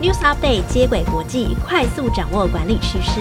News Update 接轨国际，快速掌握管理趋势。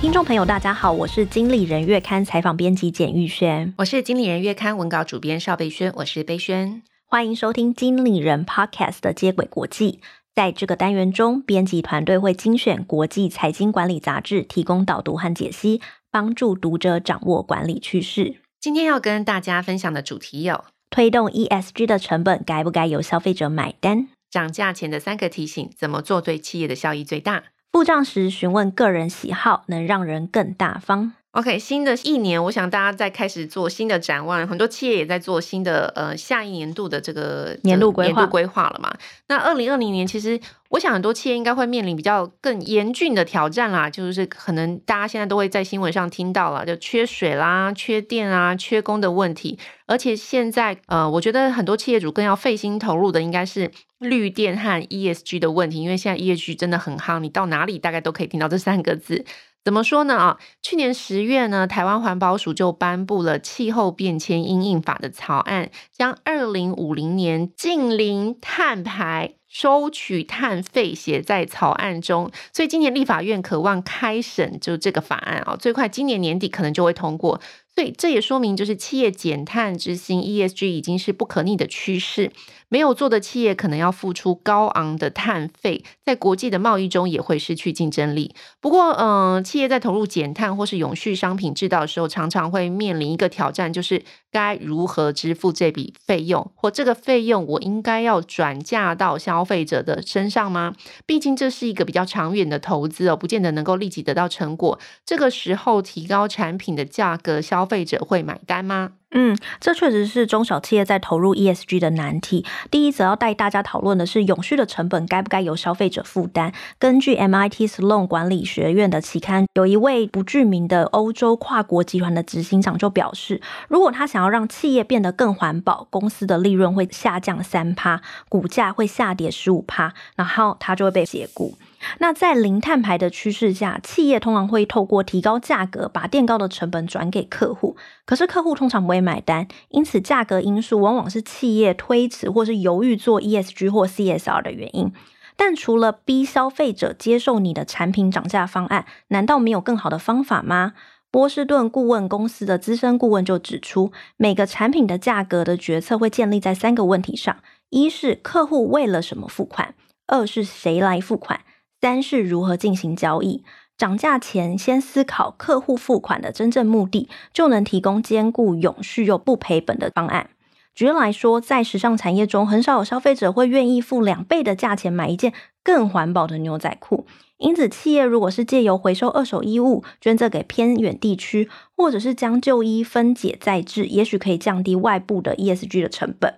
听众朋友，大家好，我是经理人月刊采访编辑简玉轩，我是经理人月刊文稿主编邵贝轩，我是贝轩，欢迎收听经理人 Podcast 的接轨国际。在这个单元中，编辑团队会精选国际财经管理杂志，提供导读和解析，帮助读者掌握管理趋势。今天要跟大家分享的主题有：推动 ESG 的成本该不该由消费者买单？涨价前的三个提醒，怎么做对企业的效益最大？付账时询问个人喜好，能让人更大方。OK，新的一年，我想大家在开始做新的展望，很多企业也在做新的呃下一年度的这个年度规划年度规划了嘛。那二零二零年，其实我想很多企业应该会面临比较更严峻的挑战啦，就是可能大家现在都会在新闻上听到了，就缺水啦、缺电啊、缺工的问题。而且现在呃，我觉得很多企业主更要费心投入的应该是绿电和 ESG 的问题，因为现在 ESG 真的很夯，你到哪里大概都可以听到这三个字。怎么说呢？啊，去年十月呢，台湾环保署就颁布了气候变迁因应法的草案，将二零五零年近零碳排、收取碳费写在草案中。所以今年立法院渴望开审，就这个法案啊，最快今年年底可能就会通过。所以这也说明，就是企业减碳执行 ESG 已经是不可逆的趋势。没有做的企业可能要付出高昂的碳费，在国际的贸易中也会失去竞争力。不过，嗯、企业在投入减碳或是永续商品制造的时候，常常会面临一个挑战，就是该如何支付这笔费用，或这个费用我应该要转嫁到消费者的身上吗？毕竟这是一个比较长远的投资哦，不见得能够立即得到成果。这个时候提高产品的价格，消费者会买单吗？嗯，这确实是中小企业在投入 ESG 的难题。第一则要带大家讨论的是，永续的成本该不该由消费者负担？根据 MIT Sloan 管理学院的期刊，有一位不具名的欧洲跨国集团的执行长就表示，如果他想要让企业变得更环保，公司的利润会下降三趴，股价会下跌十五趴，然后他就会被解雇。那在零碳排的趋势下，企业通常会透过提高价格，把垫高的成本转给客户。可是客户通常不会买单，因此价格因素往往是企业推迟或是犹豫做 ESG 或 CSR 的原因。但除了逼消费者接受你的产品涨价方案，难道没有更好的方法吗？波士顿顾问公司的资深顾问就指出，每个产品的价格的决策会建立在三个问题上：一是客户为了什么付款；二是谁来付款。三是如何进行交易？涨价前先思考客户付款的真正目的，就能提供兼顾永续又不赔本的方案。举例来说，在时尚产业中，很少有消费者会愿意付两倍的价钱买一件更环保的牛仔裤。因此，企业如果是借由回收二手衣物，捐赠给偏远地区，或者是将旧衣分解再制，也许可以降低外部的 ESG 的成本。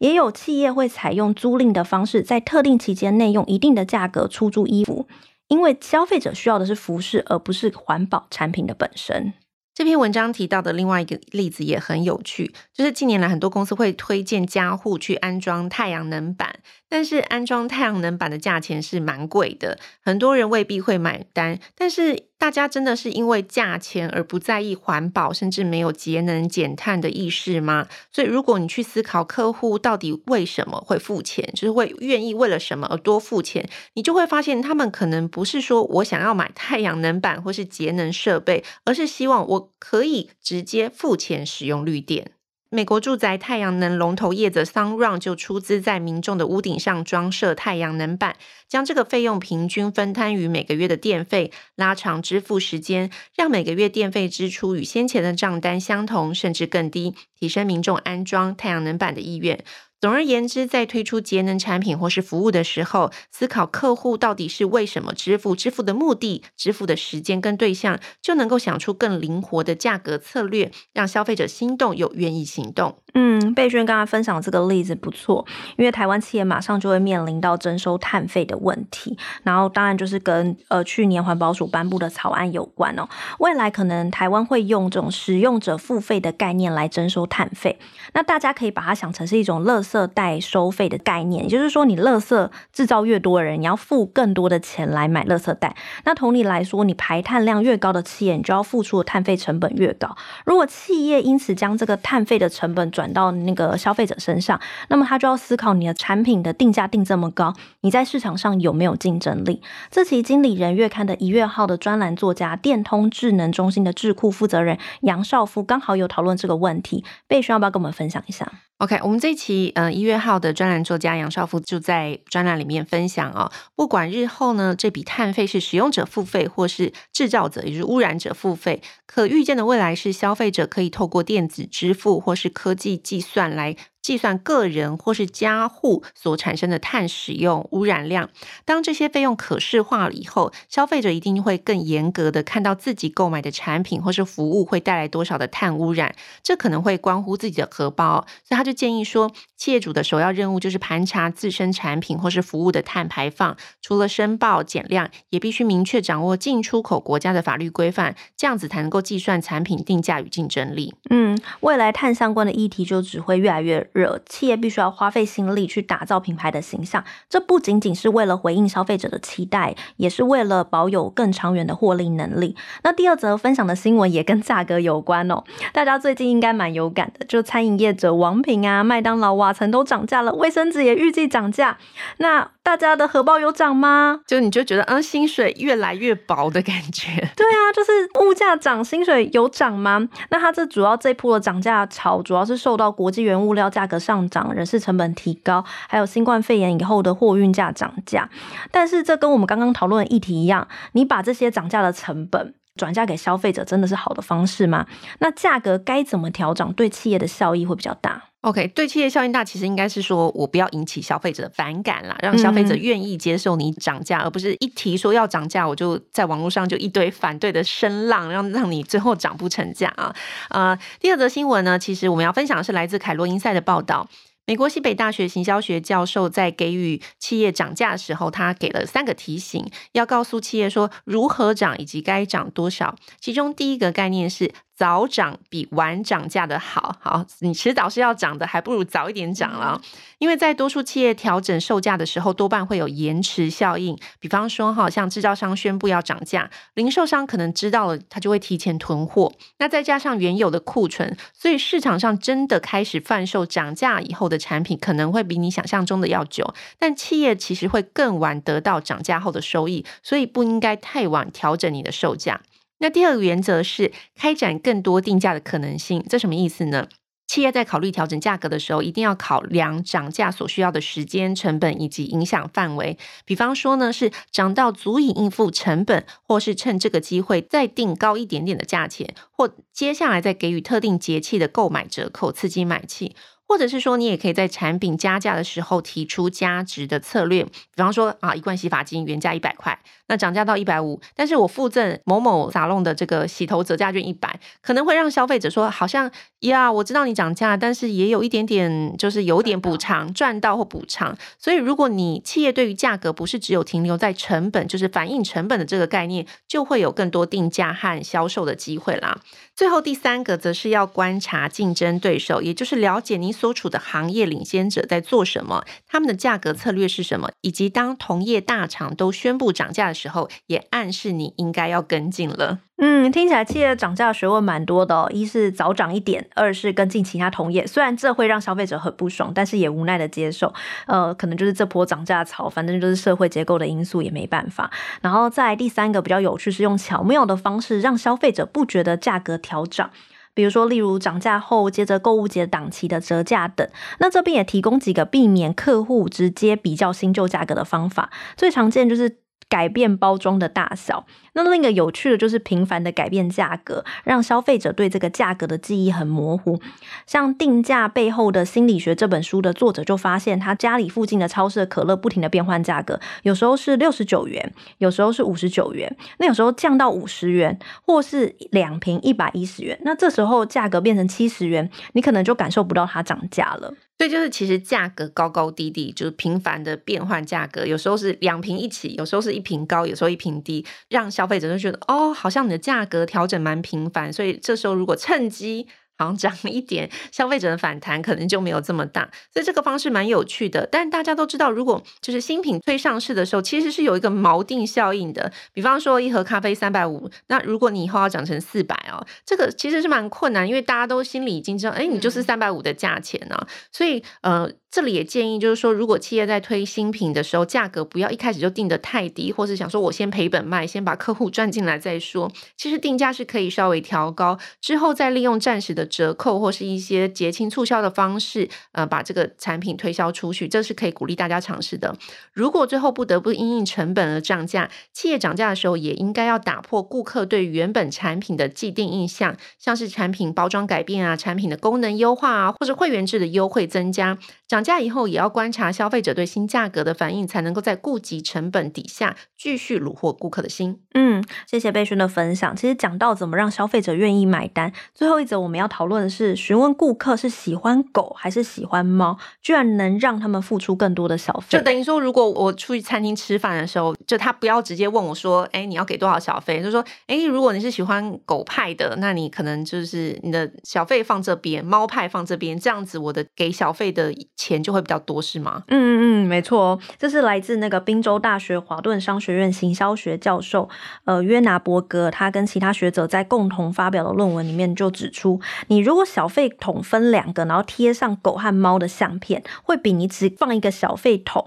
也有企业会采用租赁的方式，在特定期间内用一定的价格出租衣服，因为消费者需要的是服饰，而不是环保产品的本身。这篇文章提到的另外一个例子也很有趣，就是近年来很多公司会推荐家户去安装太阳能板。但是安装太阳能板的价钱是蛮贵的，很多人未必会买单。但是大家真的是因为价钱而不在意环保，甚至没有节能减碳的意识吗？所以如果你去思考客户到底为什么会付钱，就是会愿意为了什么而多付钱，你就会发现他们可能不是说我想要买太阳能板或是节能设备，而是希望我可以直接付钱使用绿电。美国住宅太阳能龙头业者 Sunrun 就出资在民众的屋顶上装设太阳能板，将这个费用平均分摊于每个月的电费，拉长支付时间，让每个月电费支出与先前的账单相同，甚至更低，提升民众安装太阳能板的意愿。总而言之，在推出节能产品或是服务的时候，思考客户到底是为什么支付、支付的目的、支付的时间跟对象，就能够想出更灵活的价格策略，让消费者心动又愿意行动。嗯，贝轩刚刚分享这个例子不错，因为台湾企业马上就会面临到征收碳费的问题，然后当然就是跟呃去年环保署颁布的草案有关哦。未来可能台湾会用这种使用者付费的概念来征收碳费，那大家可以把它想成是一种乐圾圾袋收费的概念，也就是说，你垃圾制造越多的人，你要付更多的钱来买垃圾袋。那同理来说，你排碳量越高的企业，你就要付出的碳费成本越高。如果企业因此将这个碳费的成本转到那个消费者身上，那么他就要思考你的产品的定价定这么高，你在市场上有没有竞争力？这期《经理人月刊》的一月号的专栏作家、电通智能中心的智库负责人杨少夫刚好有讨论这个问题，贝轩要不要跟我们分享一下？OK，我们这一期呃一月号的专栏作家杨少夫就在专栏里面分享啊、哦，不管日后呢这笔碳费是使用者付费或是制造者，也就是污染者付费，可预见的未来是消费者可以透过电子支付或是科技计算来。计算个人或是家户所产生的碳使用污染量，当这些费用可视化了以后，消费者一定会更严格的看到自己购买的产品或是服务会带来多少的碳污染，这可能会关乎自己的荷包，所以他就建议说，企业主的首要任务就是盘查自身产品或是服务的碳排放，除了申报减量，也必须明确掌握进出口国家的法律规范，这样子才能够计算产品定价与竞争力。嗯，未来碳相关的议题就只会越来越热，企业必须要花费心力去打造品牌的形象。这不仅仅是为了回应消费者的期待，也是为了保有更长远的获利能力。那第二则分享的新闻也跟价格有关哦。大家最近应该蛮有感的，就餐饮业者王平啊、麦当劳、瓦城都涨价了，卫生纸也预计涨价。那大家的荷包有涨吗？就你就觉得，嗯，薪水越来越薄的感觉。对啊，就是物价涨，薪水有涨吗？那它这主要这波的涨价潮，主要是受到国际原物料价格上涨、人事成本提高，还有新冠肺炎以后的货运价涨价。但是这跟我们刚刚讨论的议题一样，你把这些涨价的成本转嫁给消费者，真的是好的方式吗？那价格该怎么调整，对企业的效益会比较大？OK，对企业效应大，其实应该是说我不要引起消费者的反感啦，让消费者愿意接受你涨价，嗯、而不是一提说要涨价，我就在网络上就一堆反对的声浪，让让你最后涨不成价啊。呃，第二则新闻呢，其实我们要分享的是来自凯洛英赛的报道。美国西北大学行销学教授在给予企业涨价的时候，他给了三个提醒，要告诉企业说如何涨以及该涨多少。其中第一个概念是。早涨比晚涨价的好，好，你迟早是要涨的，还不如早一点涨了。因为在多数企业调整售价的时候，多半会有延迟效应。比方说，哈，像制造商宣布要涨价，零售商可能知道了，他就会提前囤货。那再加上原有的库存，所以市场上真的开始贩售涨价以后的产品，可能会比你想象中的要久。但企业其实会更晚得到涨价后的收益，所以不应该太晚调整你的售价。那第二个原则是开展更多定价的可能性，这什么意思呢？企业在考虑调整价格的时候，一定要考量涨价所需要的时间、成本以及影响范围。比方说呢，是涨到足以应付成本，或是趁这个机会再定高一点点的价钱，或接下来再给予特定节气的购买折扣，刺激买气。或者是说，你也可以在产品加价的时候提出加值的策略，比方说啊，一罐洗发精原价一百块，那涨价到一百五，但是我附赠某某沙龙的这个洗头折价券一百，可能会让消费者说，好像呀，我知道你涨价，但是也有一点点，就是有点补偿，赚到或补偿。所以，如果你企业对于价格不是只有停留在成本，就是反映成本的这个概念，就会有更多定价和销售的机会啦。最后第三个则是要观察竞争对手，也就是了解你所处的行业领先者在做什么，他们的价格策略是什么，以及当同业大厂都宣布涨价的时候，也暗示你应该要跟进了。嗯，听起来企业涨价学问蛮多的哦。一是早涨一点，二是跟进其他同业。虽然这会让消费者很不爽，但是也无奈的接受。呃，可能就是这波涨价潮，反正就是社会结构的因素，也没办法。然后再第三个比较有趣，是用巧妙的方式让消费者不觉得价格调涨。比如说，例如涨价后接着购物节档期的折价等，那这边也提供几个避免客户直接比较新旧价格的方法。最常见就是改变包装的大小。那另一个有趣的就是频繁的改变价格，让消费者对这个价格的记忆很模糊。像《定价背后的心理学》这本书的作者就发现，他家里附近的超市可乐不停的变换价格，有时候是六十九元，有时候是五十九元，那有时候降到五十元，或是两瓶一百一十元。那这时候价格变成七十元，你可能就感受不到它涨价了。所以就是其实价格高高低低，就是频繁的变换价格，有时候是两瓶一起，有时候是一瓶高，有时候一瓶低，让消费者就觉得哦，好像你的价格调整蛮频繁，所以这时候如果趁机好像涨一点，消费者的反弹可能就没有这么大。所以这个方式蛮有趣的。但大家都知道，如果就是新品推上市的时候，其实是有一个锚定效应的。比方说一盒咖啡三百五，那如果你以后要涨成四百哦，这个其实是蛮困难，因为大家都心里已经知道，哎，你就是三百五的价钱呢、啊。所以呃。这里也建议，就是说，如果企业在推新品的时候，价格不要一开始就定得太低，或是想说我先赔本卖，先把客户赚进来再说。其实定价是可以稍微调高，之后再利用暂时的折扣或是一些节庆促销的方式，呃，把这个产品推销出去，这是可以鼓励大家尝试的。如果最后不得不因应成本而涨价，企业涨价的时候，也应该要打破顾客对原本产品的既定印象，像是产品包装改变啊，产品的功能优化啊，或者会员制的优惠增加。涨价以后也要观察消费者对新价格的反应，才能够在顾及成本底下继续虏获顾客的心。嗯，谢谢贝勋的分享。其实讲到怎么让消费者愿意买单，最后一则我们要讨论的是，询问顾客是喜欢狗还是喜欢猫，居然能让他们付出更多的小费。就等于说，如果我出去餐厅吃饭的时候，就他不要直接问我说：“哎，你要给多少小费？”就说：“哎，如果你是喜欢狗派的，那你可能就是你的小费放这边，猫派放这边，这样子我的给小费的。”钱就会比较多，是吗？嗯嗯嗯，没错，这是来自那个宾州大学华顿商学院行销学教授，呃，约拿伯格，他跟其他学者在共同发表的论文里面就指出，你如果小费桶分两个，然后贴上狗和猫的相片，会比你只放一个小费桶，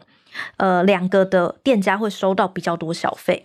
呃，两个的店家会收到比较多小费。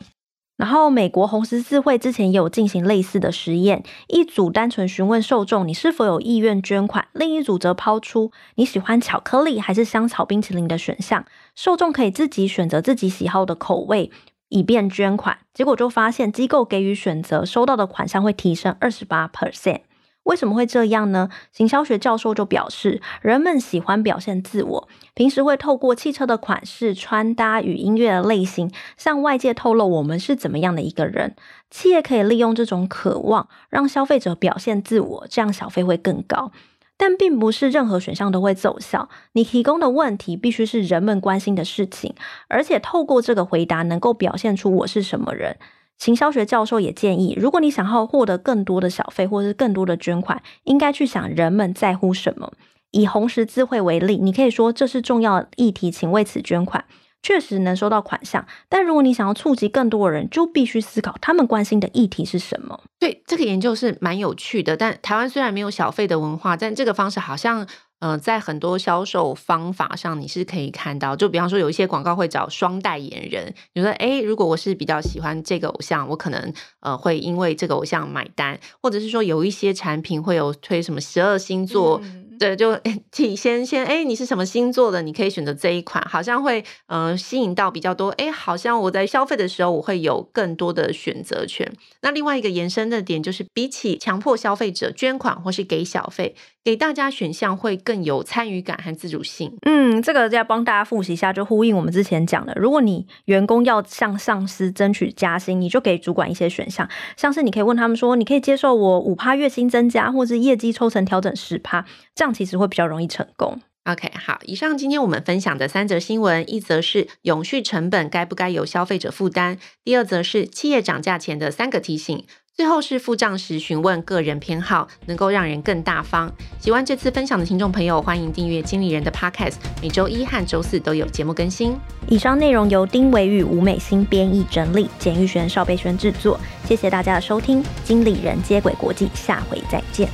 然后，美国红十字会之前也有进行类似的实验，一组单纯询问受众你是否有意愿捐款，另一组则抛出你喜欢巧克力还是香草冰淇淋的选项，受众可以自己选择自己喜好的口味，以便捐款。结果就发现，机构给予选择，收到的款项会提升二十八 percent。为什么会这样呢？行销学教授就表示，人们喜欢表现自我，平时会透过汽车的款式、穿搭与音乐的类型，向外界透露我们是怎么样的一个人。企业可以利用这种渴望，让消费者表现自我，这样小费会更高。但并不是任何选项都会奏效。你提供的问题必须是人们关心的事情，而且透过这个回答，能够表现出我是什么人。行销学教授也建议，如果你想要获得更多的小费或者是更多的捐款，应该去想人们在乎什么。以红十字会为例，你可以说，这是重要议题，请为此捐款，确实能收到款项。但如果你想要触及更多的人，就必须思考他们关心的议题是什么。对，这个研究是蛮有趣的。但台湾虽然没有小费的文化，但这个方式好像。呃，在很多销售方法上，你是可以看到，就比方说有一些广告会找双代言人，你说，诶，如果我是比较喜欢这个偶像，我可能呃会因为这个偶像买单，或者是说有一些产品会有推什么十二星座。嗯对，就体先先哎，你是什么星座的？你可以选择这一款，好像会嗯、呃、吸引到比较多哎，好像我在消费的时候，我会有更多的选择权。那另外一个延伸的点就是，比起强迫消费者捐款或是给小费，给大家选项会更有参与感和自主性。嗯，这个要帮大家复习一下，就呼应我们之前讲的，如果你员工要向上司争取加薪，你就给主管一些选项，像是你可以问他们说，你可以接受我五趴月薪增加，或是业绩抽成调整十趴，这样。其实会比较容易成功。OK，好，以上今天我们分享的三则新闻，一则是永续成本该不该由消费者负担，第二则是企业涨价前的三个提醒，最后是付账时询问个人偏好，能够让人更大方。喜欢这次分享的听众朋友，欢迎订阅经理人的 Podcast，每周一和周四都有节目更新。以上内容由丁维宇吴美欣编译整理，简玉璇、邵贝璇制作。谢谢大家的收听，经理人接轨国际，下回再见。